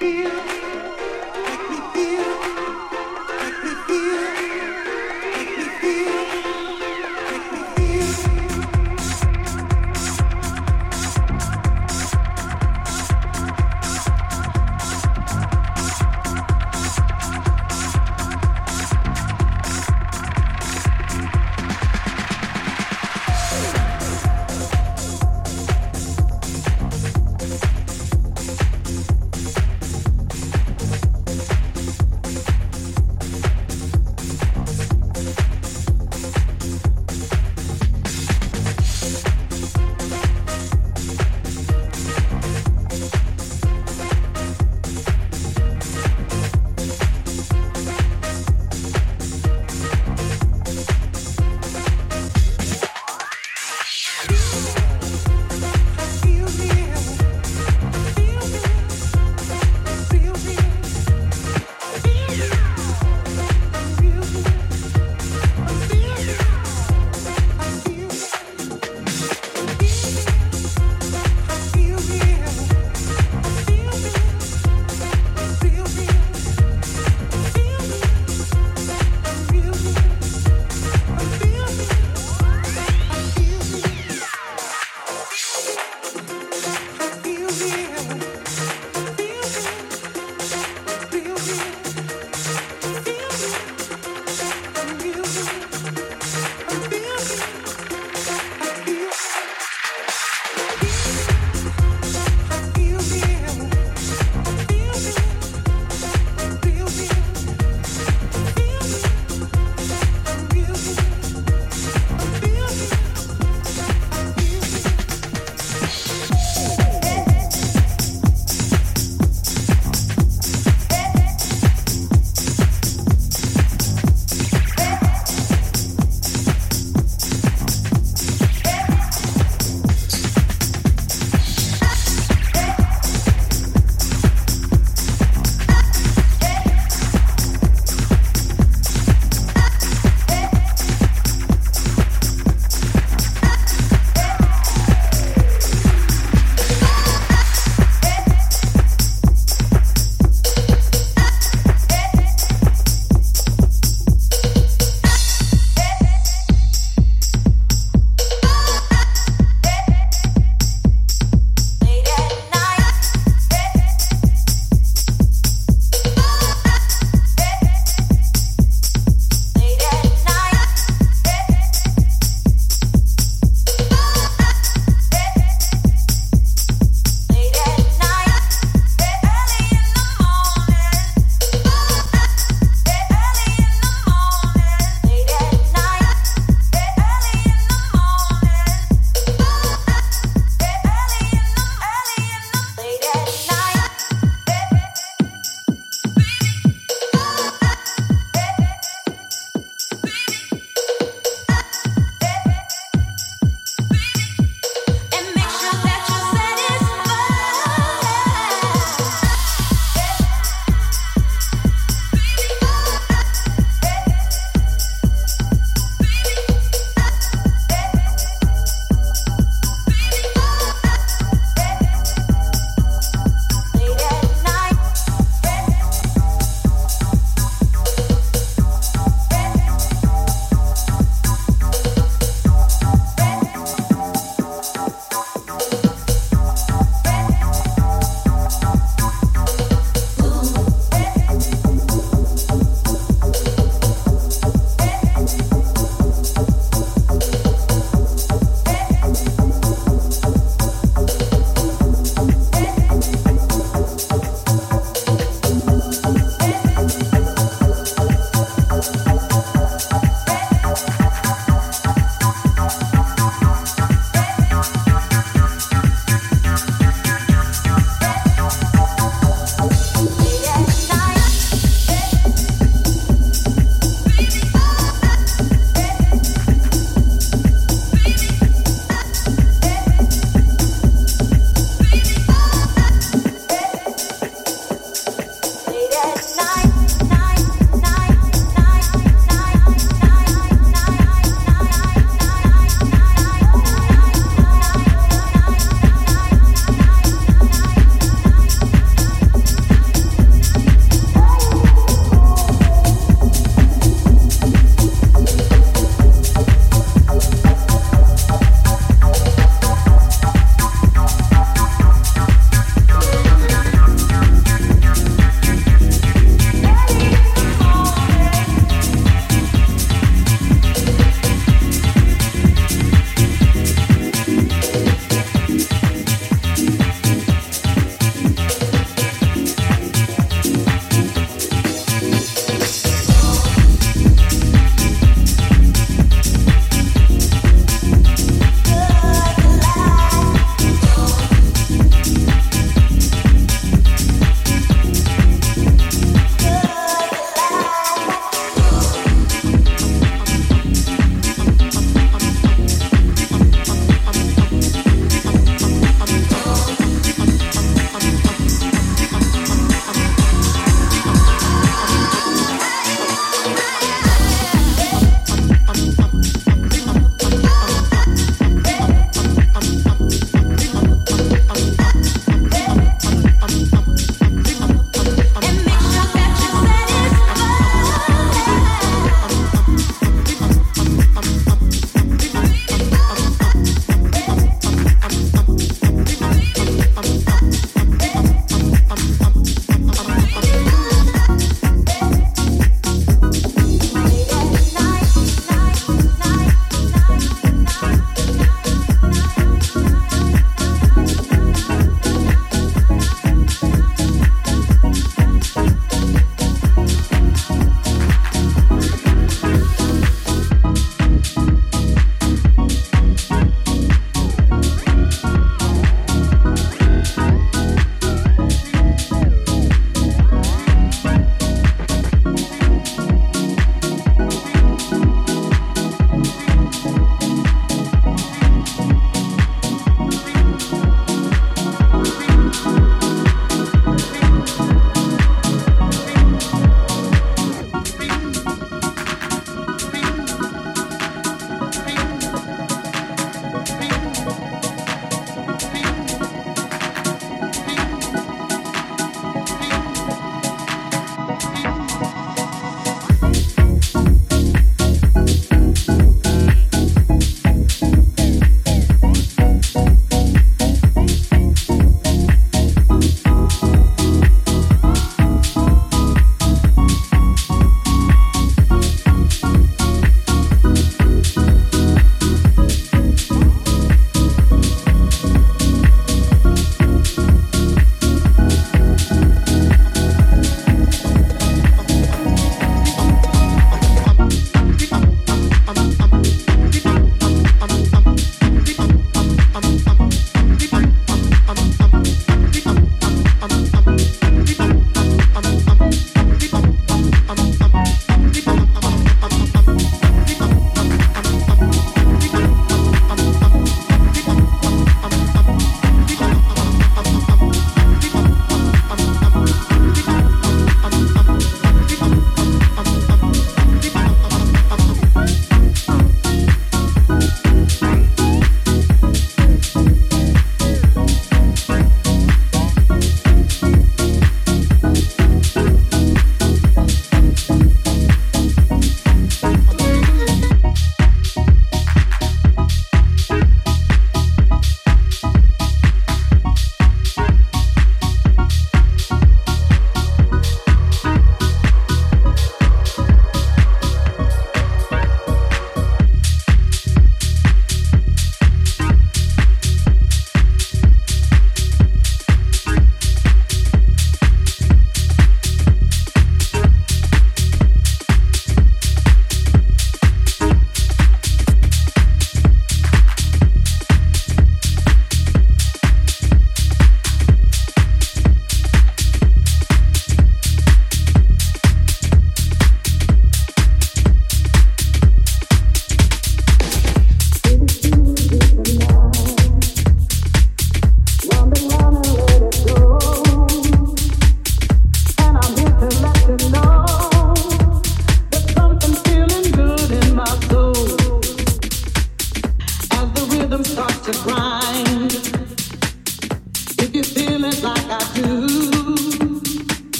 feel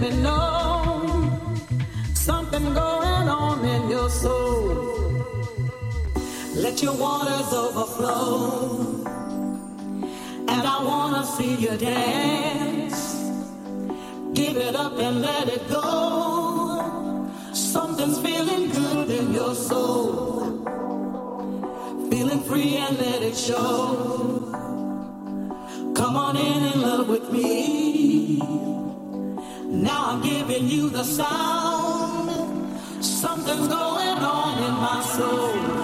let me know something going on in your soul. Let your waters overflow, and I wanna see you dance. Give it up and let it go. Something's feeling good in your soul. Feeling free and let it show. Come on in and love with me. Now I'm giving you the sound. Something's going on in my soul.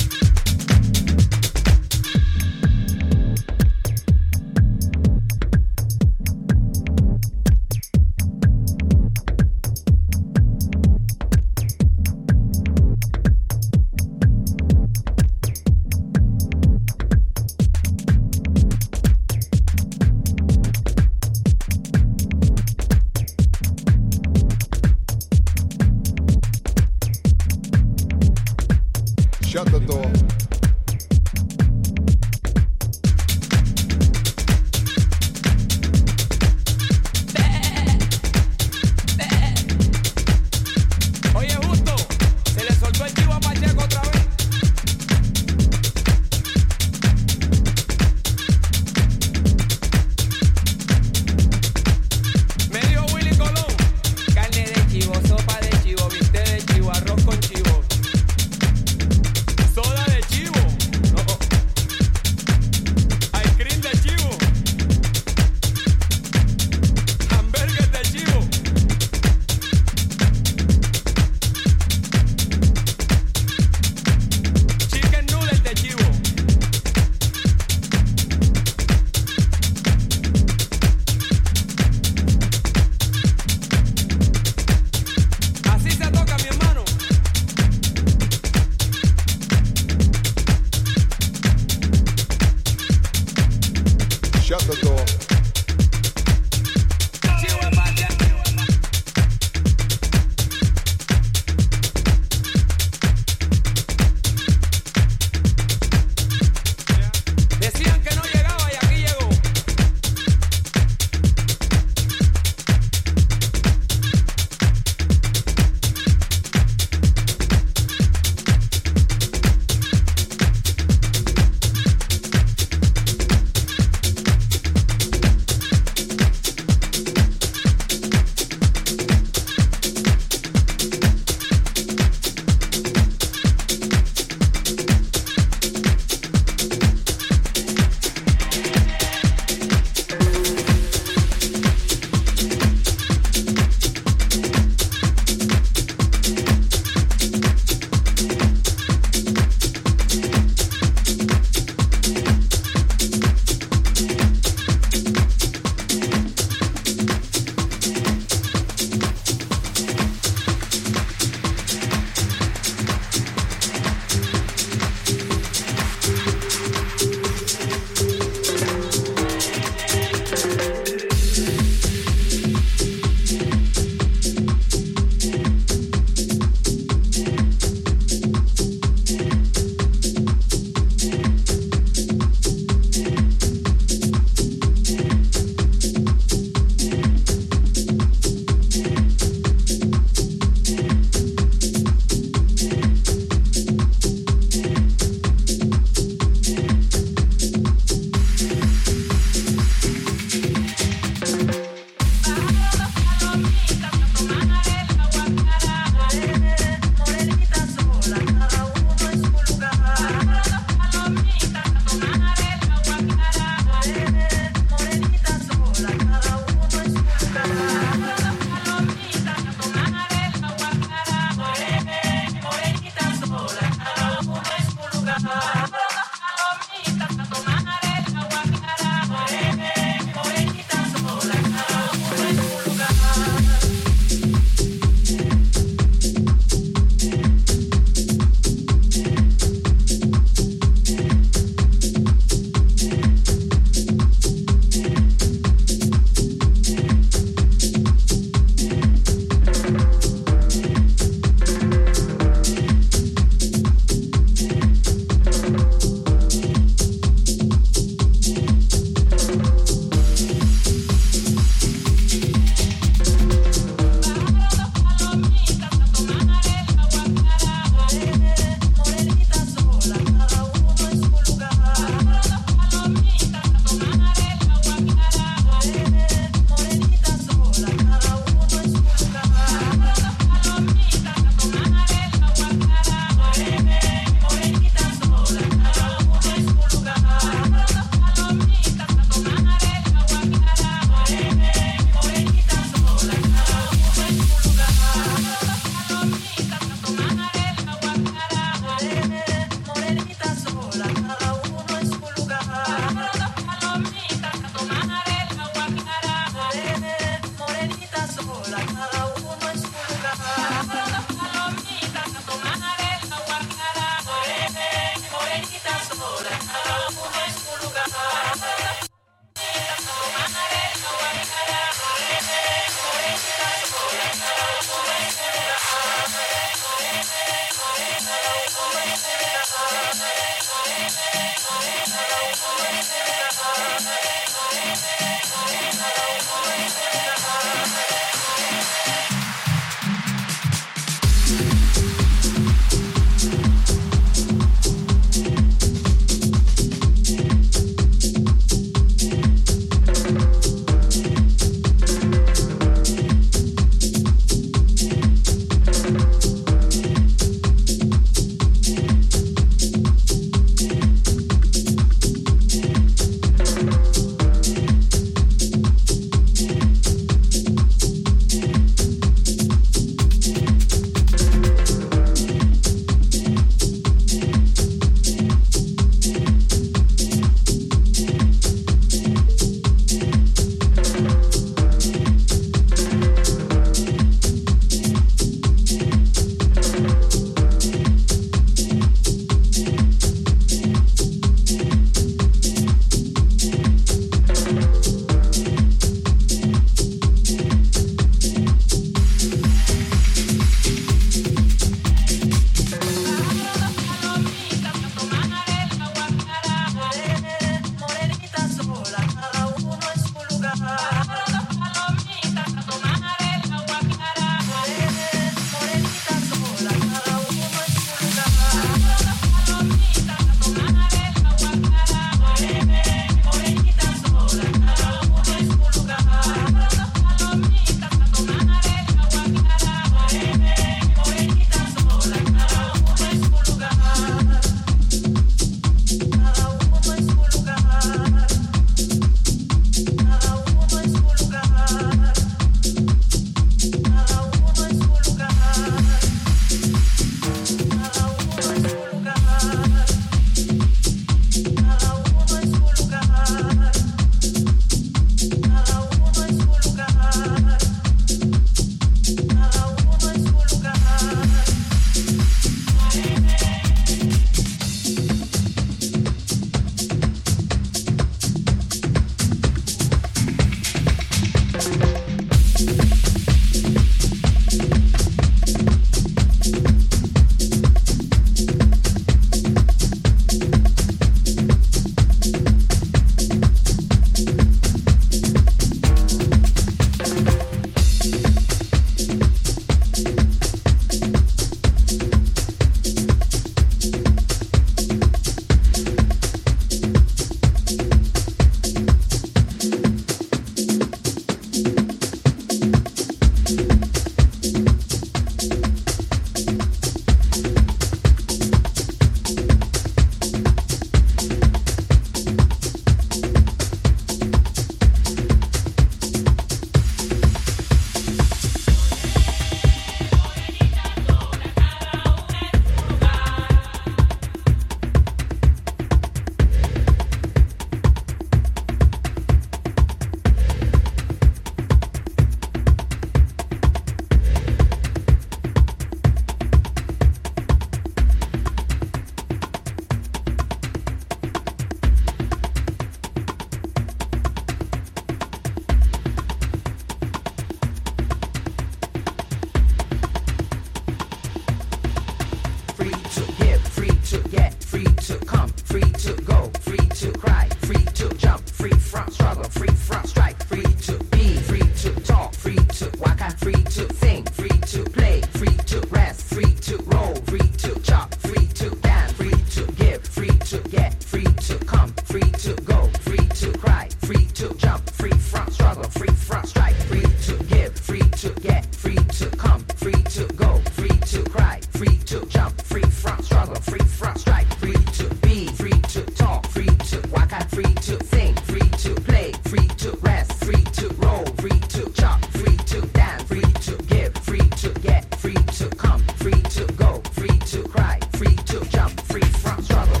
to jump free from struggle.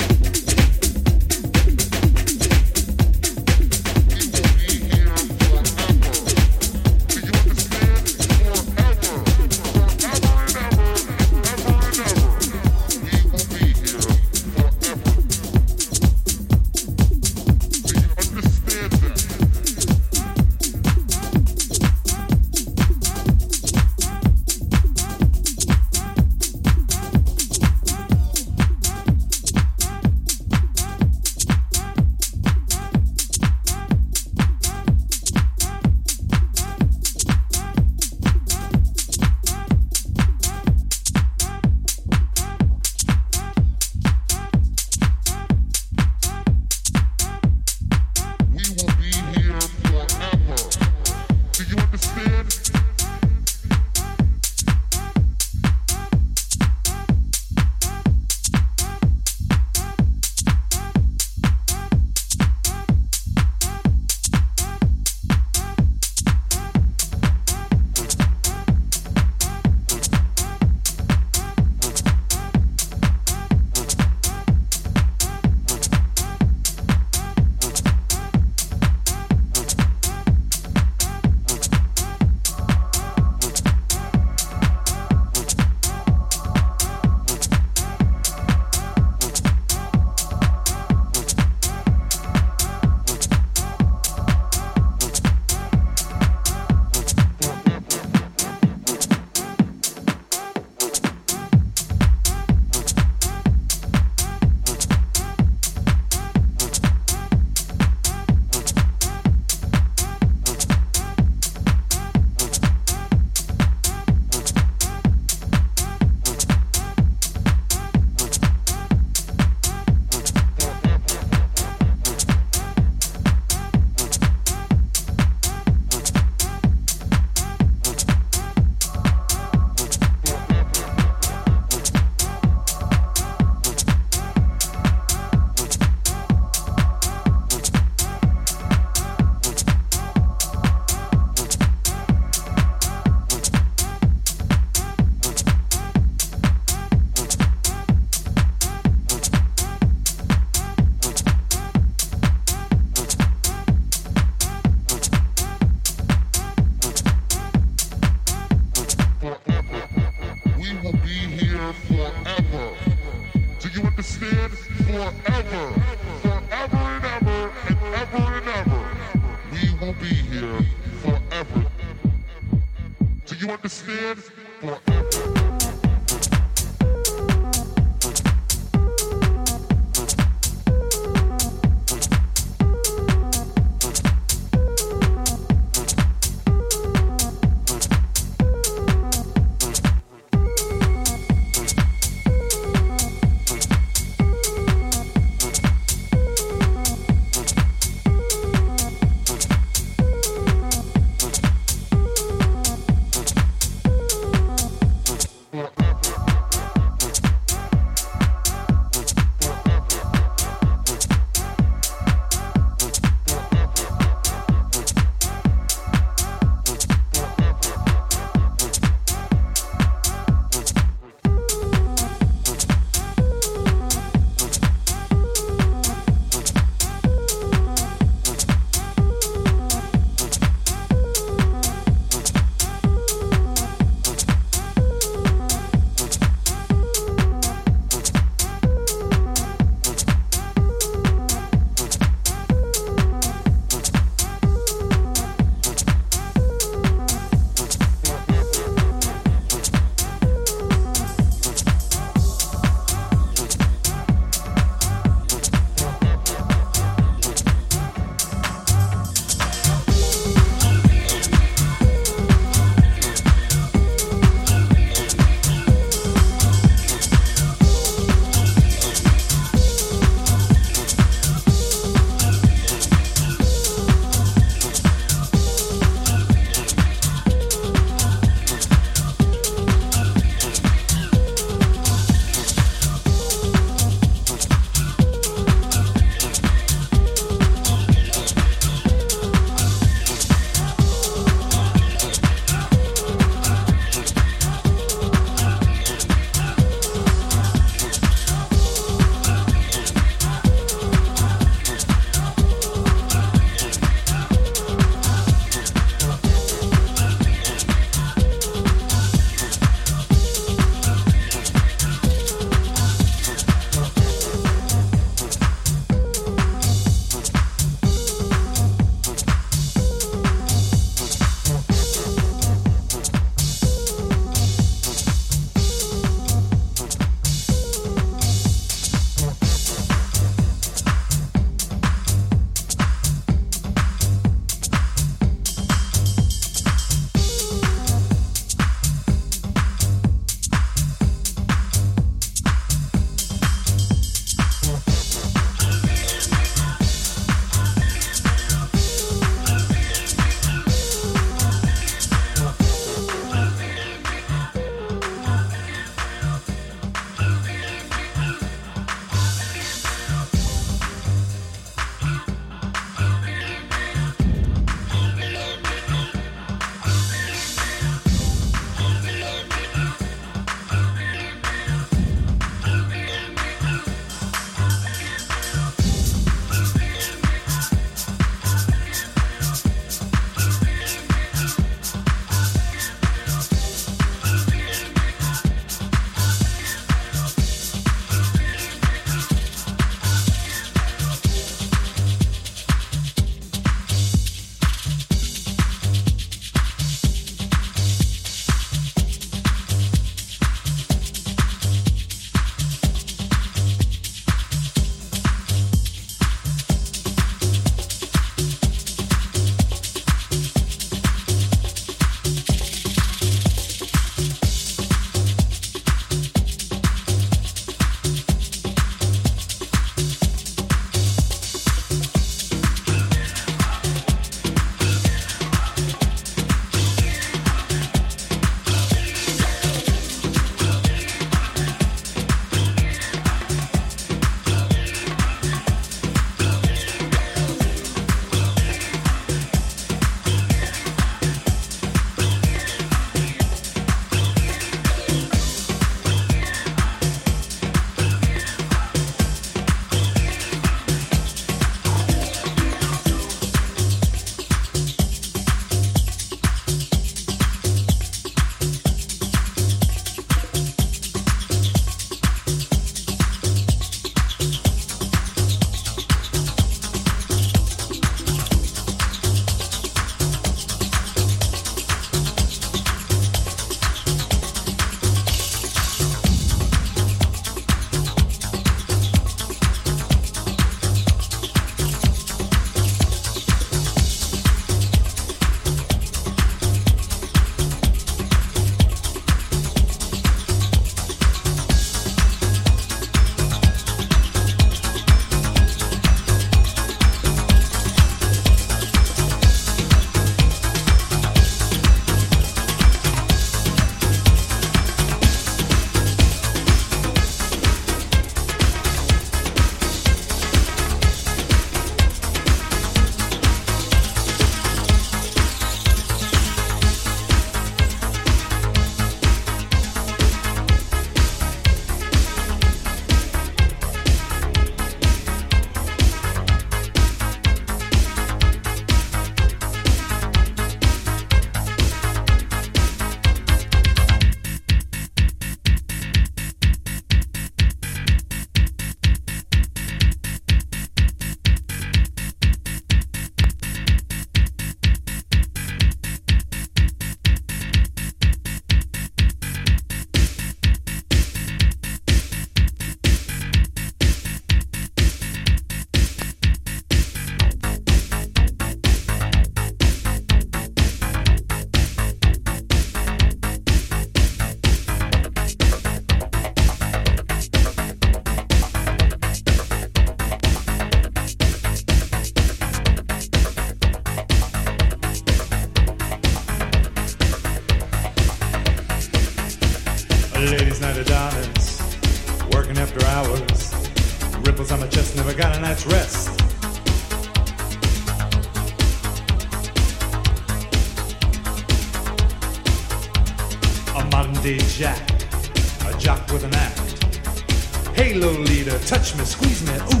touch me, squeeze me, ooh.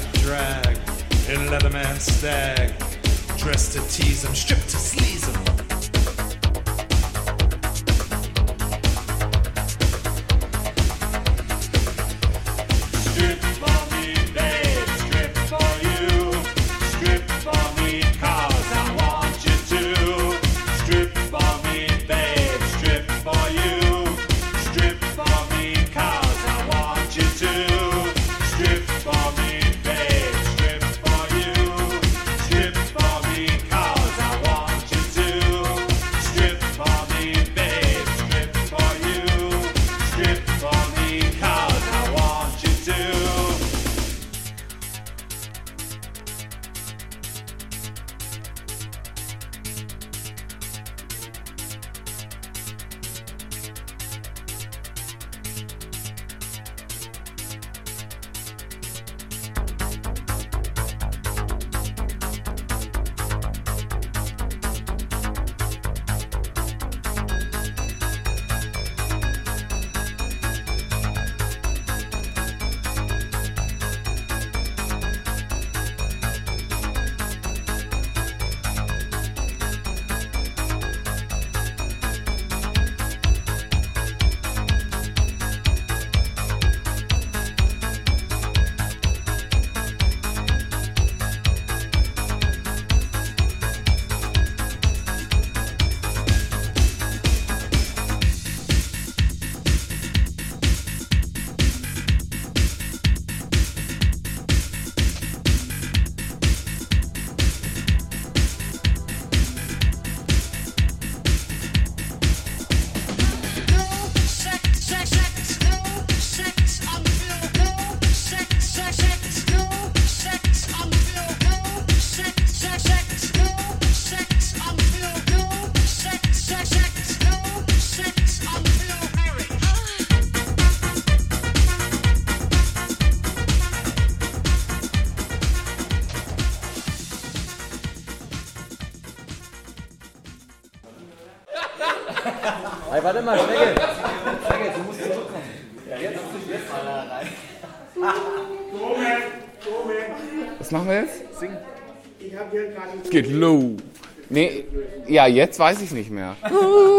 top drag in Leatherman's Stag. Dressed to tease him, stripped to sleaze him. jetzt weiß ich nicht mehr. Uh.